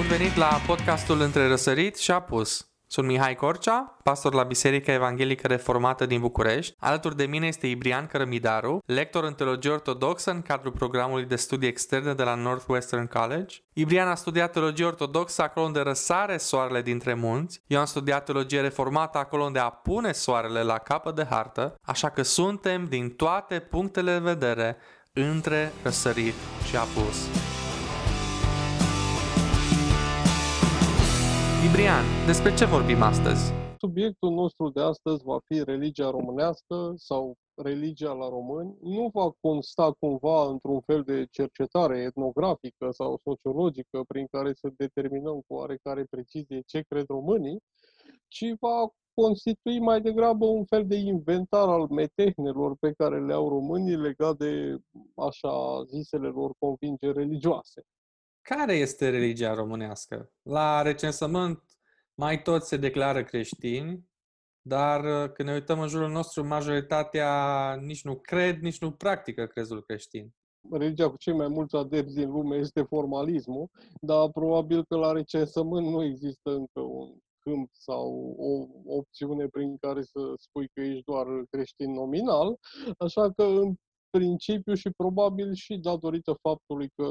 Bun venit la podcastul Între Răsărit și Apus. Sunt Mihai Corcea, pastor la Biserica Evanghelică Reformată din București. Alături de mine este Ibrian Cărămidaru, lector în teologie ortodoxă în cadrul programului de studii externe de la Northwestern College. Ibrian a studiat teologie ortodoxă acolo unde răsare soarele dintre munți. Eu am studiat teologie reformată acolo unde apune soarele la capăt de hartă, așa că suntem din toate punctele de vedere între răsărit și apus. Ibrian, despre ce vorbim astăzi? Subiectul nostru de astăzi va fi religia românească sau religia la români. Nu va consta cumva într-un fel de cercetare etnografică sau sociologică prin care să determinăm cu oarecare precizie ce cred românii, ci va constitui mai degrabă un fel de inventar al metehnelor pe care le au românii legat de așa zisele lor convingeri religioase. Care este religia românească? La recensământ mai toți se declară creștini, dar uh, când ne uităm în jurul nostru, majoritatea nici nu cred, nici nu practică crezul creștin. Religia cu cei mai mulți adepți din lume este formalismul, dar probabil că la recensământ nu există încă un câmp sau o opțiune prin care să spui că ești doar creștin nominal, așa că în principiu și probabil și datorită faptului că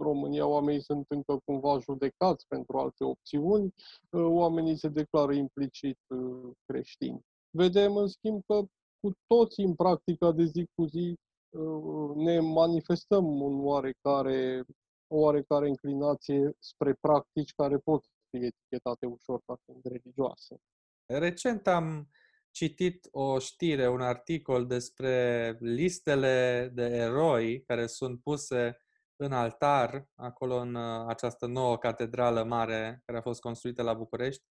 România oamenii sunt încă cumva judecați pentru alte opțiuni, uh, oamenii se declară implicit uh, creștini. Vedem, în schimb, că cu toții în practica de zi cu zi uh, ne manifestăm un oarecare, o oarecare inclinație spre practici care pot fi etichetate ușor ca fiind religioase. Recent am citit o știre, un articol despre listele de eroi care sunt puse în altar, acolo în uh, această nouă catedrală mare care a fost construită la București,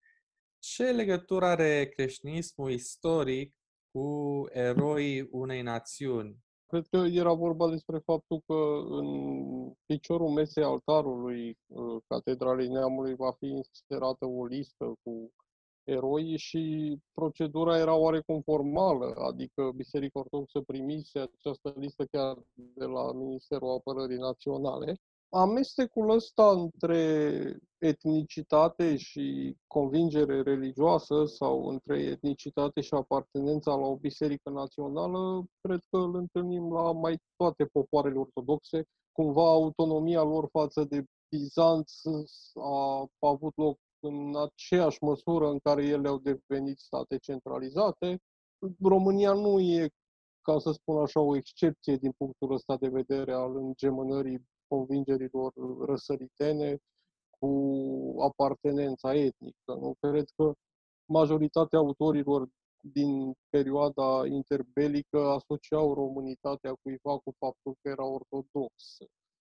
ce legătură are creștinismul istoric cu eroii unei națiuni? Cred că era vorba despre faptul că în piciorul mesei altarului uh, Catedralei Neamului va fi inserată o listă cu eroi și procedura era oarecum formală, adică Biserica Ortodoxă primise această listă chiar de la Ministerul Apărării Naționale. Amestecul ăsta între etnicitate și convingere religioasă sau între etnicitate și apartenența la o biserică națională, cred că îl întâlnim la mai toate popoarele ortodoxe. Cumva autonomia lor față de Bizanț a avut loc în aceeași măsură în care ele au devenit state centralizate. România nu e, ca să spun așa, o excepție din punctul ăsta de vedere al îngemânării convingerilor răsăritene cu apartenența etnică. Nu cred că majoritatea autorilor din perioada interbelică asociau românitatea cuiva cu faptul că era ortodox.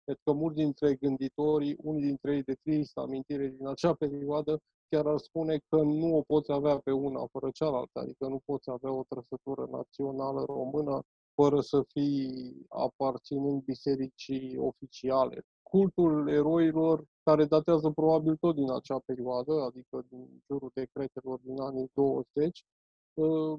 Cred că mulți dintre gânditorii, unii dintre ei de tristă amintire din acea perioadă, chiar ar spune că nu o poți avea pe una fără cealaltă, adică nu poți avea o trăsătură națională română fără să fii aparținând bisericii oficiale. Cultul eroilor, care datează probabil tot din acea perioadă, adică din jurul decretelor din anii 20, ă,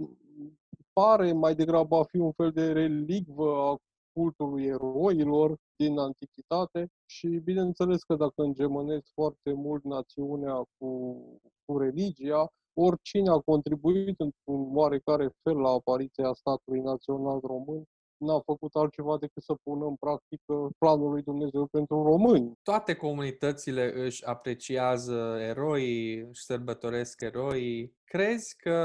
pare mai degrabă a fi un fel de relicvă a cultului eroilor din antichitate și bineînțeles că dacă îngemănesc foarte mult națiunea cu, cu religia, oricine a contribuit într-un oarecare fel la apariția statului național român n-a făcut altceva decât să pună în practică planul lui Dumnezeu pentru români. Toate comunitățile își apreciază eroii, își sărbătoresc eroii. Crezi că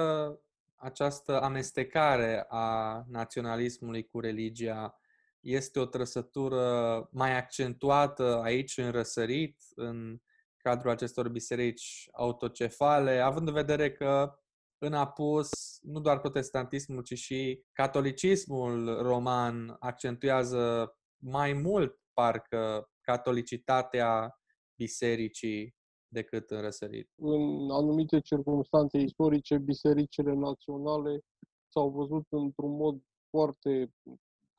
această amestecare a naționalismului cu religia este o trăsătură mai accentuată aici în răsărit, în cadrul acestor biserici autocefale, având în vedere că în apus nu doar protestantismul, ci și catolicismul roman accentuează mai mult, parcă, catolicitatea bisericii decât în răsărit. În anumite circunstanțe istorice, bisericile naționale s-au văzut într-un mod foarte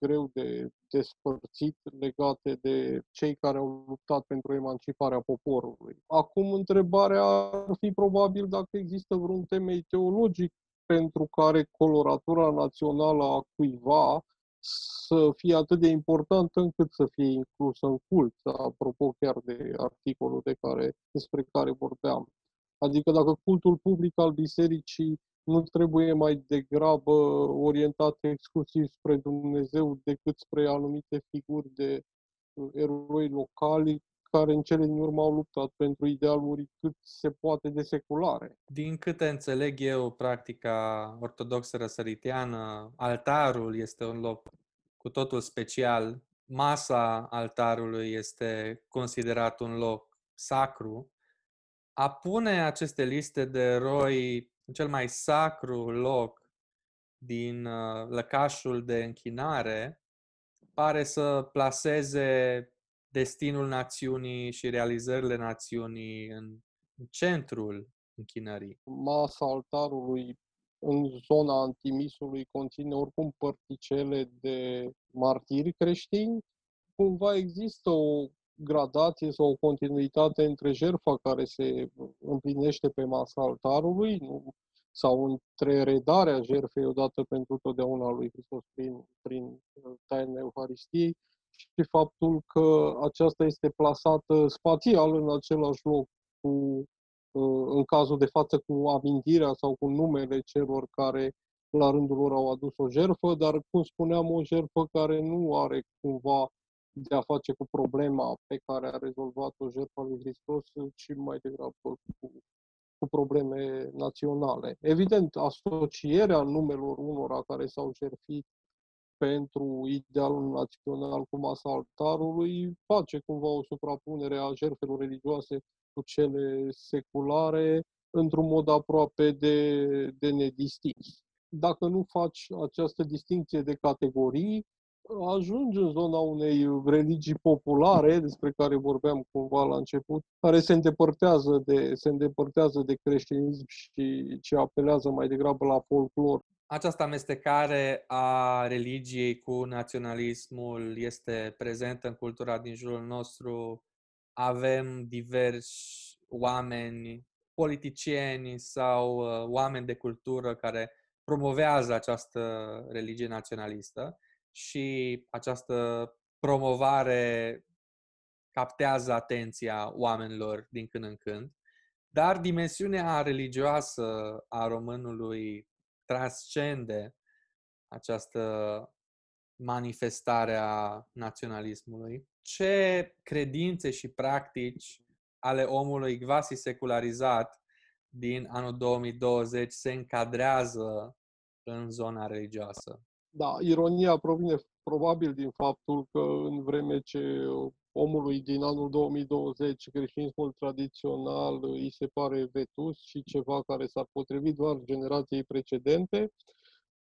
greu de despărțit legate de cei care au luptat pentru emanciparea poporului. Acum, întrebarea ar fi probabil dacă există vreun temei teologic pentru care coloratura națională a cuiva să fie atât de importantă încât să fie inclusă în cult, apropo chiar de articolul de care, despre care vorbeam. Adică dacă cultul public al bisericii nu trebuie mai degrabă orientat exclusiv spre Dumnezeu decât spre anumite figuri de uh, eroi locali care în cele din urmă au luptat pentru idealuri cât se poate de seculare. Din câte înțeleg eu, practica ortodoxă răsăriteană, altarul este un loc cu totul special. Masa altarului este considerat un loc sacru. A pune aceste liste de eroi în cel mai sacru loc din uh, lăcașul de închinare pare să placeze destinul națiunii și realizările națiunii în centrul închinării. Masa altarului în zona antimisului conține oricum părticele de martiri creștini. Cumva există o gradație sau o continuitate între jertfa care se împlinește pe masa altarului nu? sau între redarea jertfei odată pentru totdeauna lui Hristos prin, prin uh, taina Euharistiei și faptul că aceasta este plasată spațial în același loc cu, uh, în cazul de față cu amintirea sau cu numele celor care la rândul lor au adus o jertfă, dar, cum spuneam, o jertfă care nu are cumva de a face cu problema pe care a rezolvat-o jertfa lui Hristos, ci mai degrabă cu, cu probleme naționale. Evident, asocierea numelor unora care s-au jertfit pentru idealul național cu masa altarului face cumva o suprapunere a jertfelor religioase cu cele seculare într-un mod aproape de, de nedistins. Dacă nu faci această distinție de categorii, ajungi în zona unei religii populare, despre care vorbeam cumva la început, care se îndepărtează de, se îndepărtează de creștinism și ce apelează mai degrabă la folclor. Această amestecare a religiei cu naționalismul este prezentă în cultura din jurul nostru. Avem diversi oameni, politicieni sau uh, oameni de cultură care promovează această religie naționalistă și această promovare captează atenția oamenilor din când în când, dar dimensiunea religioasă a românului transcende această manifestare a naționalismului. Ce credințe și practici ale omului quasi secularizat din anul 2020 se încadrează în zona religioasă? Da, ironia provine probabil din faptul că în vreme ce omului din anul 2020 creștinismul tradițional îi se pare vetus și ceva care s-ar potrivi doar generației precedente,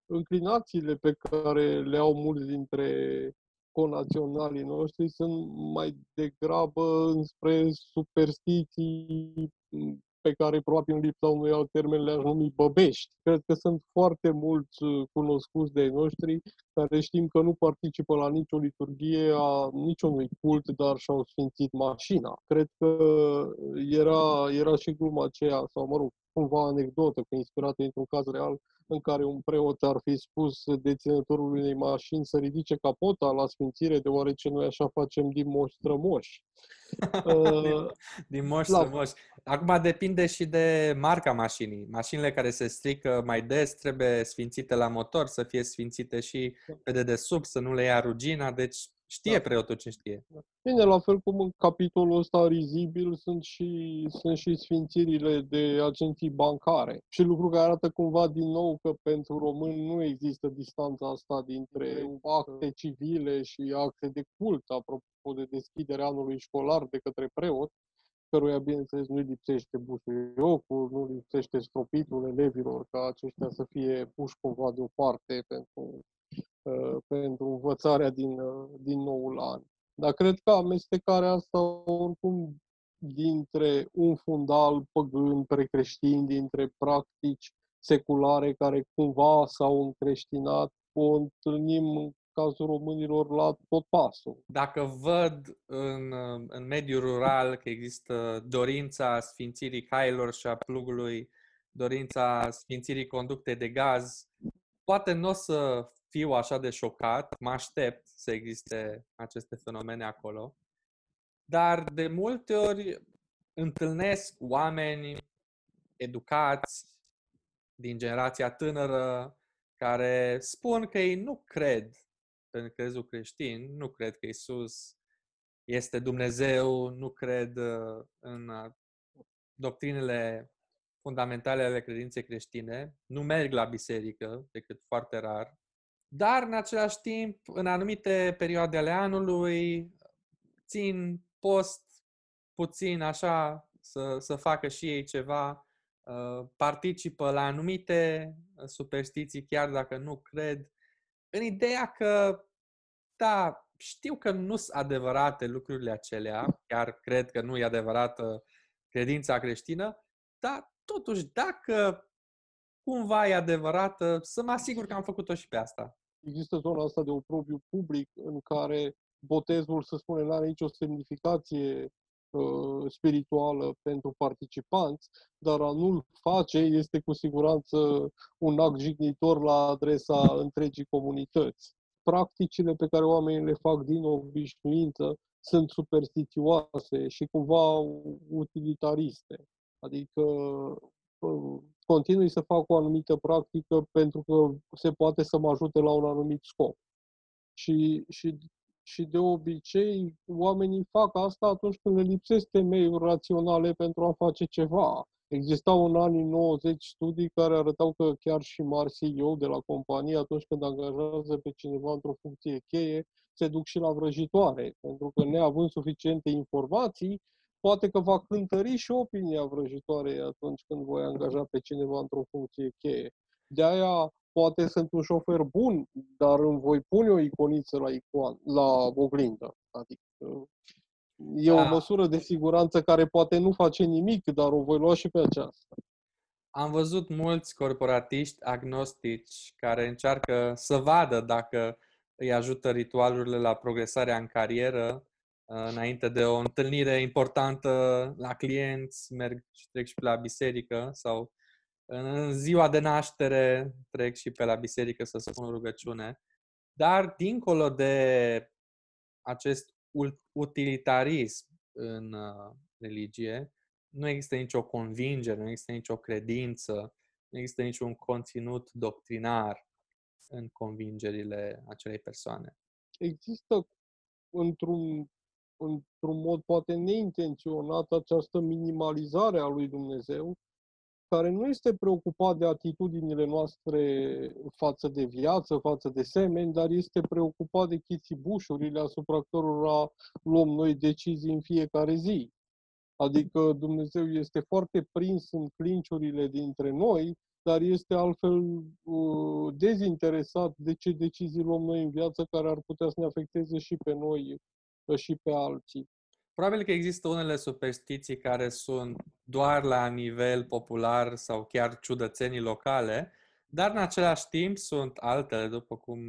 înclinațiile pe care le au mulți dintre conaționalii noștri sunt mai degrabă înspre superstiții pe care probabil în lipsa unui alt termen le-aș numi băbești. Cred că sunt foarte mulți uh, cunoscuți de noștri care știm că nu participă la nicio liturghie a niciunui cult, dar și-au sfințit mașina. Cred că era, era și gluma aceea, sau mă rog, cumva anecdotă, că inspirată într-un caz real, în care un preot ar fi spus deținătorului unei mașini să ridice capota la sfințire, deoarece noi așa facem din moși strămoși. din, uh, din moși la... strămoși. Acum depinde și de marca mașinii. Mașinile care se strică mai des trebuie sfințite la motor, să fie sfințite și pe dedesubt, să nu le ia rugina, deci Știe da. preotul ce știe. Bine, la fel cum în capitolul ăsta rizibil sunt și, sunt și sfințirile de agenții bancare. Și lucru care arată cumva din nou că pentru români nu există distanța asta dintre acte civile și acte de cult, apropo de deschiderea anului școlar de către preot, căruia, bineînțeles, nu-i lipsește busuiocul, nu lipsește stropitul elevilor, ca aceștia să fie puși cumva deoparte pentru Uh, pentru învățarea din, uh, din noul an. Dar cred că amestecarea asta oricum dintre un fundal păgân precreștin, dintre practici seculare care cumva s-au încreștinat, o întâlnim în cazul românilor la tot pasul. Dacă văd în, în mediul rural că există dorința sfințirii cailor și a plugului, dorința sfințirii conducte de gaz, poate nu o să fiu așa de șocat, mă aștept să existe aceste fenomene acolo, dar de multe ori întâlnesc oameni educați din generația tânără care spun că ei nu cred în crezul creștin, nu cred că Isus este Dumnezeu, nu cred uh, în uh, doctrinele fundamentale ale credinței creștine, nu merg la biserică decât foarte rar, dar în același timp, în anumite perioade ale anului, țin post puțin așa să, să facă și ei ceva, uh, participă la anumite superstiții, chiar dacă nu cred, în ideea că, da, știu că nu sunt adevărate lucrurile acelea, chiar cred că nu e adevărată credința creștină, dar totuși, dacă cumva e adevărată, să mă asigur că am făcut-o și pe asta. Există zona asta de oprobiu public în care botezul, să spunem, nu are nicio semnificație uh, spirituală pentru participanți, dar a nu-l face este cu siguranță un act jignitor la adresa întregii comunități. Practicile pe care oamenii le fac din obișnuință sunt superstițioase și cumva utilitariste. Adică continui să fac o anumită practică pentru că se poate să mă ajute la un anumit scop. Și, și, și de obicei oamenii fac asta atunci când le lipsesc temeiuri raționale pentru a face ceva. Existau în anii 90 studii care arătau că chiar și mari CEO de la companie, atunci când angajează pe cineva într-o funcție cheie, se duc și la vrăjitoare, pentru că neavând suficiente informații, poate că va cântări și opinia vrăjitoare atunci când voi angaja pe cineva într-o funcție cheie. De aia poate sunt un șofer bun, dar îmi voi pune o iconiță la, icon, la oglindă. Adică e da. o măsură de siguranță care poate nu face nimic, dar o voi lua și pe aceasta. Am văzut mulți corporatiști agnostici care încearcă să vadă dacă îi ajută ritualurile la progresarea în carieră înainte de o întâlnire importantă la clienți, merg și trec și pe la biserică sau în ziua de naștere trec și pe la biserică să spun rugăciune. Dar dincolo de acest utilitarism în uh, religie, nu există nicio convingere, nu există nicio credință, nu există niciun conținut doctrinar în convingerile acelei persoane. Există într-un într-un mod poate neintenționat această minimalizare a lui Dumnezeu, care nu este preocupat de atitudinile noastre față de viață, față de semeni, dar este preocupat de chitibușurile asupra cărora luăm noi decizii în fiecare zi. Adică Dumnezeu este foarte prins în clinciurile dintre noi, dar este altfel uh, dezinteresat de ce decizii luăm noi în viață care ar putea să ne afecteze și pe noi și pe alții. Probabil că există unele superstiții care sunt doar la nivel popular sau chiar ciudățenii locale, dar în același timp sunt altele, după cum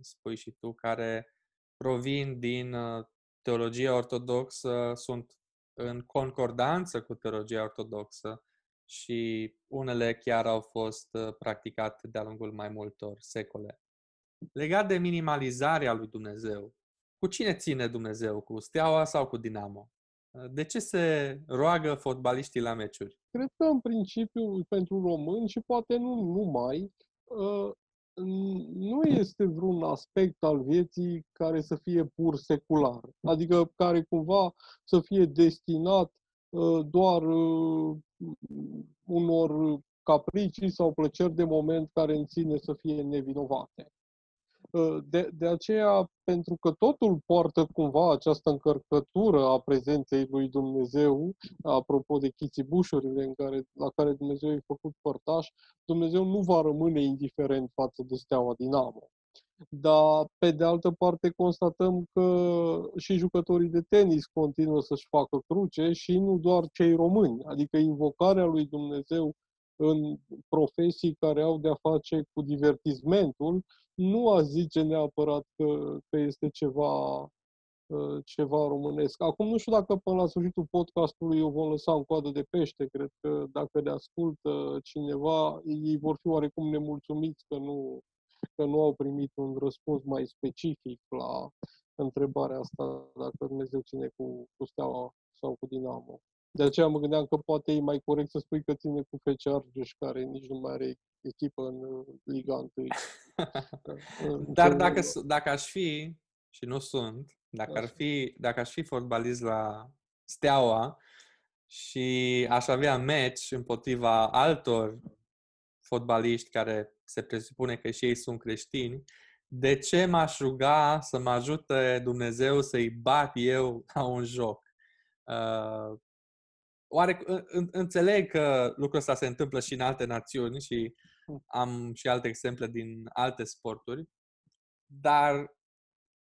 spui și tu, care provin din uh, teologia ortodoxă, sunt în concordanță cu teologia ortodoxă și unele chiar au fost uh, practicate de-a lungul mai multor secole. Legat de minimalizarea lui Dumnezeu, cu cine ține Dumnezeu? Cu Steaua sau cu Dinamo? De ce se roagă fotbaliștii la meciuri? Cred că, în principiu, pentru români și poate nu numai, ă, nu este vreun aspect al vieții care să fie pur secular, adică care cumva să fie destinat ă, doar ă, unor capricii sau plăceri de moment care în sine să fie nevinovate. De, de aceea, pentru că totul poartă cumva această încărcătură a prezenței lui Dumnezeu, apropo de chițibușurile în care, la care Dumnezeu e făcut părtaș, Dumnezeu nu va rămâne indiferent față de steaua Dinamo. Dar, pe de altă parte, constatăm că și jucătorii de tenis continuă să-și facă cruce și nu doar cei români. Adică invocarea lui Dumnezeu în profesii care au de-a face cu divertismentul nu aș zice neapărat că, că este ceva, ă, ceva românesc. Acum nu știu dacă până la sfârșitul podcastului o vom lăsa în coadă de pește. Cred că dacă ne ascultă cineva, ei vor fi oarecum nemulțumiți că nu, că nu au primit un răspuns mai specific la întrebarea asta, dacă Dumnezeu ține cu, cu Steaua sau cu Dinamo. De aceea mă gândeam că poate e mai corect să spui că ține cu FC Argeș, care nici nu mai are echipă în uh, Liga 1. Dar dacă, dacă aș fi, și nu sunt, dacă, ar fi, dacă aș fi fotbalist la Steaua și aș avea meci împotriva altor fotbaliști care se presupune că și ei sunt creștini, de ce m-aș ruga să mă ajute Dumnezeu să-i bat eu la un joc? Uh, oare înțeleg că lucrul ăsta se întâmplă și în alte națiuni și hm. Am și alte exemple din alte sporturi, dar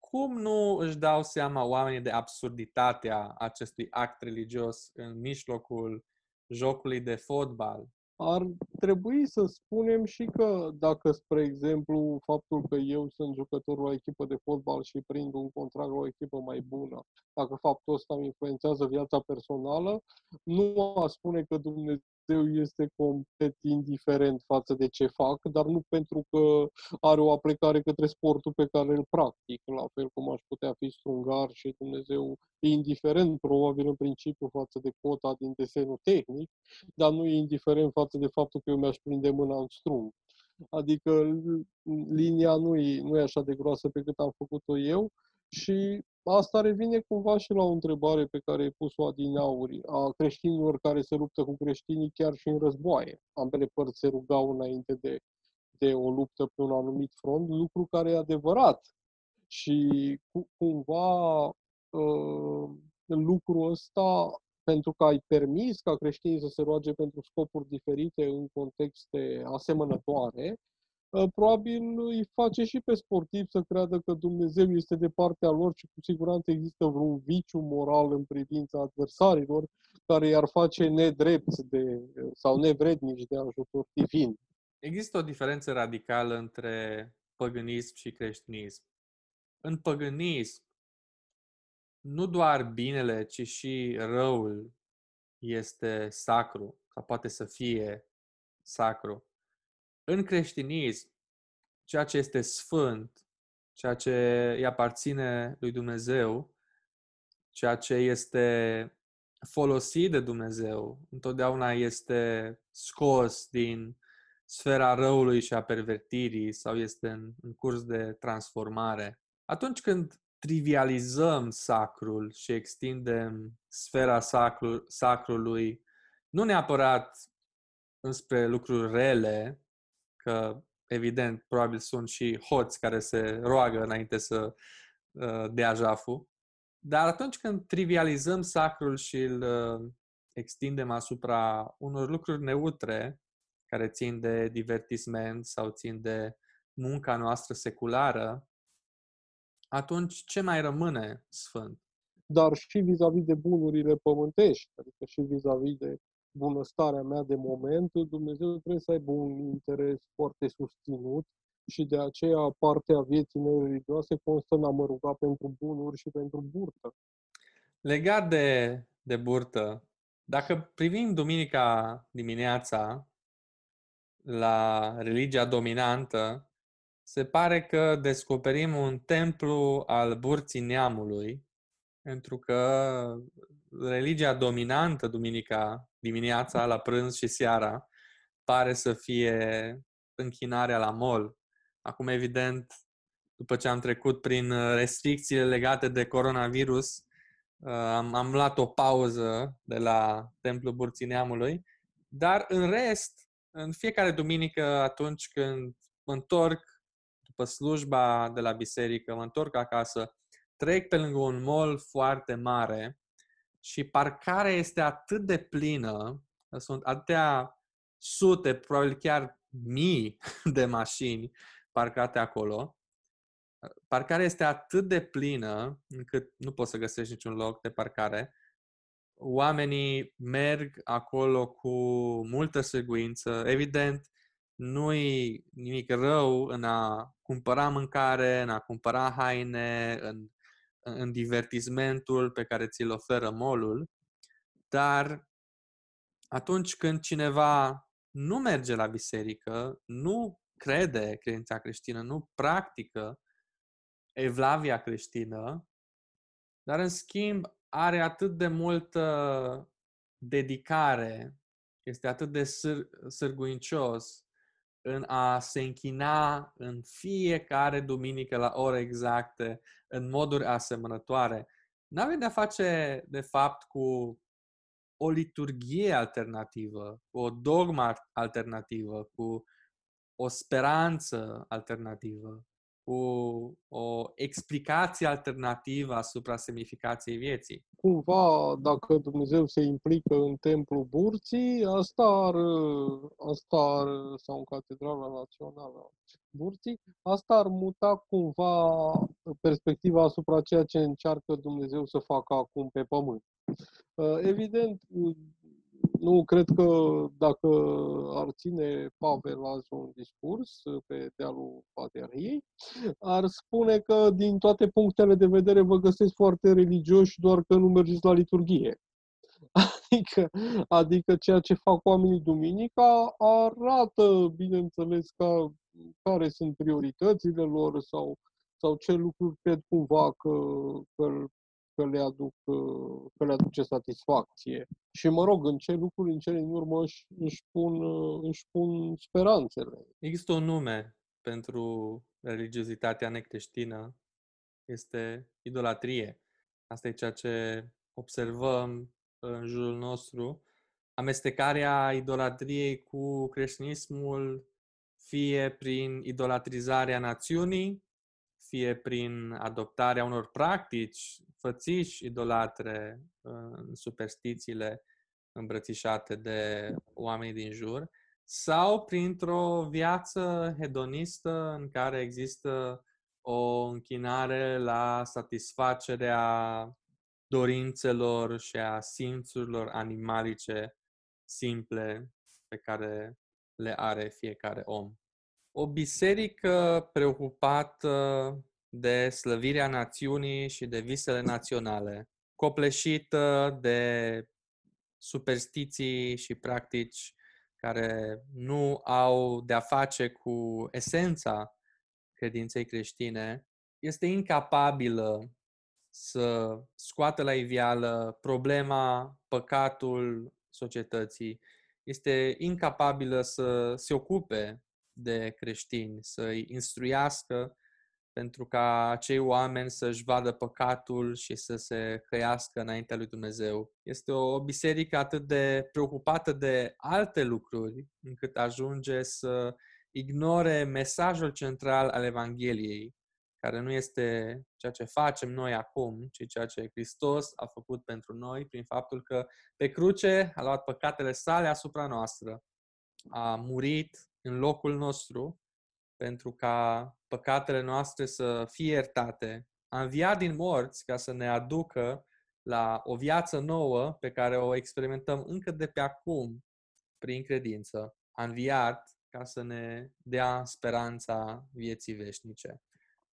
cum nu își dau seama oamenii de absurditatea acestui act religios în mijlocul jocului de fotbal? Ar trebui să spunem și că dacă, spre exemplu, faptul că eu sunt jucător la o echipă de fotbal și prind un contract la o echipă mai bună, dacă faptul ăsta îmi influențează viața personală, nu a spune că Dumnezeu Dumnezeu este complet indiferent față de ce fac, dar nu pentru că are o aplicare către sportul pe care îl practic, la fel cum aș putea fi strungar și Dumnezeu e indiferent, probabil în principiu, față de cota din desenul tehnic, dar nu e indiferent față de faptul că eu mi-aș prinde mâna în strung. Adică linia nu e, nu e așa de groasă pe cât am făcut-o eu și Asta revine cumva și la o întrebare pe care ai pus-o adineauri, a creștinilor care se luptă cu creștinii chiar și în războaie. Ambele părți se rugau înainte de, de o luptă pe un anumit front, lucru care e adevărat. Și cu, cumva uh, lucrul ăsta, pentru că ai permis ca creștinii să se roage pentru scopuri diferite în contexte asemănătoare, Ă, probabil îi face și pe sportiv să creadă că Dumnezeu este de partea lor și cu siguranță există vreun viciu moral în privința adversarilor care i-ar face nedrepți de, sau nevrednici de ajutor divin. Există o diferență radicală între păgânism și creștinism. În păgânism, nu doar binele, ci și răul este sacru, sau poate să fie sacru în creștinism, ceea ce este sfânt, ceea ce îi aparține lui Dumnezeu, ceea ce este folosit de Dumnezeu, întotdeauna este scos din sfera răului și a pervertirii sau este în, în curs de transformare. Atunci când trivializăm sacrul și extindem sfera sacru, sacrului, nu neapărat înspre lucruri rele, că evident probabil sunt și hoți care se roagă înainte să uh, dea jaful. Dar atunci când trivializăm sacrul și îl uh, extindem asupra unor lucruri neutre care țin de divertisment sau țin de munca noastră seculară, atunci ce mai rămâne sfânt? Dar și vis-a-vis de bunurile pământești, adică și vis-a-vis de bunăstarea mea de moment, Dumnezeu trebuie să aibă un interes foarte susținut și de aceea partea vieții mele religioase constă în a mă ruga pentru bunuri și pentru burtă. Legat de, de burtă, dacă privim duminica dimineața la religia dominantă, se pare că descoperim un templu al burții neamului, pentru că religia dominantă duminica dimineața, la prânz și seara, pare să fie închinarea la mol. Acum, evident, după ce am trecut prin uh, restricțiile legate de coronavirus, uh, am, am luat o pauză de la Templul Burțineamului, dar în rest, în fiecare duminică, atunci când mă întorc după slujba de la biserică, mă întorc acasă, trec pe lângă un mall foarte mare și parcarea este atât de plină, sunt atâtea sute, probabil chiar mii de mașini parcate acolo. Parcarea este atât de plină încât nu poți să găsești niciun loc de parcare. Oamenii merg acolo cu multă siguranță. Evident, nu-i nimic rău în a cumpăra mâncare, în a cumpăra haine, în în divertismentul pe care ți-l oferă molul, dar atunci când cineva nu merge la biserică, nu crede credința creștină, nu practică evlavia creștină, dar în schimb are atât de multă dedicare, este atât de sâr- sârguincios în a se închina în fiecare duminică la ore exacte, în moduri asemănătoare. Nu avem de-a face, de fapt, cu o liturghie alternativă, cu o dogma alternativă, cu o speranță alternativă, cu o explicație alternativă asupra semnificației vieții. Cumva, dacă Dumnezeu se implică în templul Burții, asta ar, asta ar sau în Catedrala Națională Burții, asta ar muta cumva perspectiva asupra ceea ce încearcă Dumnezeu să facă acum pe pământ. Evident, nu cred că dacă ar ține Pavel azi un discurs pe dealul Patriarhiei, ar spune că din toate punctele de vedere vă găsesc foarte religioși, doar că nu mergeți la liturghie. Adică, adică ceea ce fac oamenii duminica arată, bineînțeles, ca, care sunt prioritățile lor sau, sau ce lucruri cred cumva că, că că le, aduc, uh, că le aduce satisfacție. Și mă rog, în ce lucruri în cele din urmă își, își, pun, uh, își pun speranțele. Există un nume pentru religiozitatea necreștină, este idolatrie. Asta e ceea ce observăm în jurul nostru. Amestecarea idolatriei cu creștinismul, fie prin idolatrizarea națiunii, fie prin adoptarea unor practici fățiși idolatre în superstițiile îmbrățișate de oamenii din jur, sau printr-o viață hedonistă în care există o închinare la satisfacerea dorințelor și a simțurilor animalice simple pe care le are fiecare om. O biserică preocupată de slăvirea națiunii și de visele naționale, copleșită de superstiții și practici care nu au de-a face cu esența credinței creștine, este incapabilă să scoată la iveală problema, păcatul societății, este incapabilă să se ocupe de creștini, să-i instruiască pentru ca acei oameni să-și vadă păcatul și să se căiască înaintea lui Dumnezeu. Este o biserică atât de preocupată de alte lucruri, încât ajunge să ignore mesajul central al Evangheliei, care nu este ceea ce facem noi acum, ci ceea ce Hristos a făcut pentru noi prin faptul că pe cruce a luat păcatele sale asupra noastră, a murit în locul nostru pentru ca păcatele noastre să fie iertate, a înviat din morți ca să ne aducă la o viață nouă pe care o experimentăm încă de pe acum prin credință. A înviat ca să ne dea speranța vieții veșnice.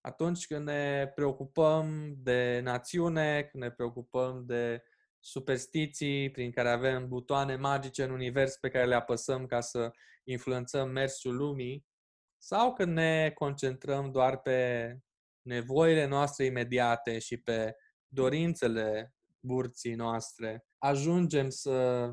Atunci când ne preocupăm de națiune, când ne preocupăm de superstiții prin care avem butoane magice în univers pe care le apăsăm ca să influențăm mersul lumii, sau când ne concentrăm doar pe nevoile noastre imediate și pe dorințele burții noastre, ajungem să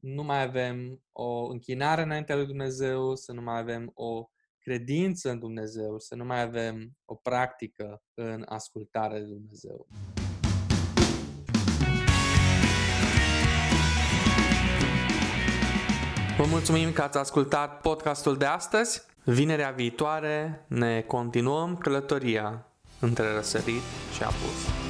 nu mai avem o închinare înaintea lui Dumnezeu, să nu mai avem o credință în Dumnezeu, să nu mai avem o practică în ascultare de Dumnezeu. Vă mulțumim că ați ascultat podcastul de astăzi. Vinerea viitoare ne continuăm călătoria între răsărit și apus.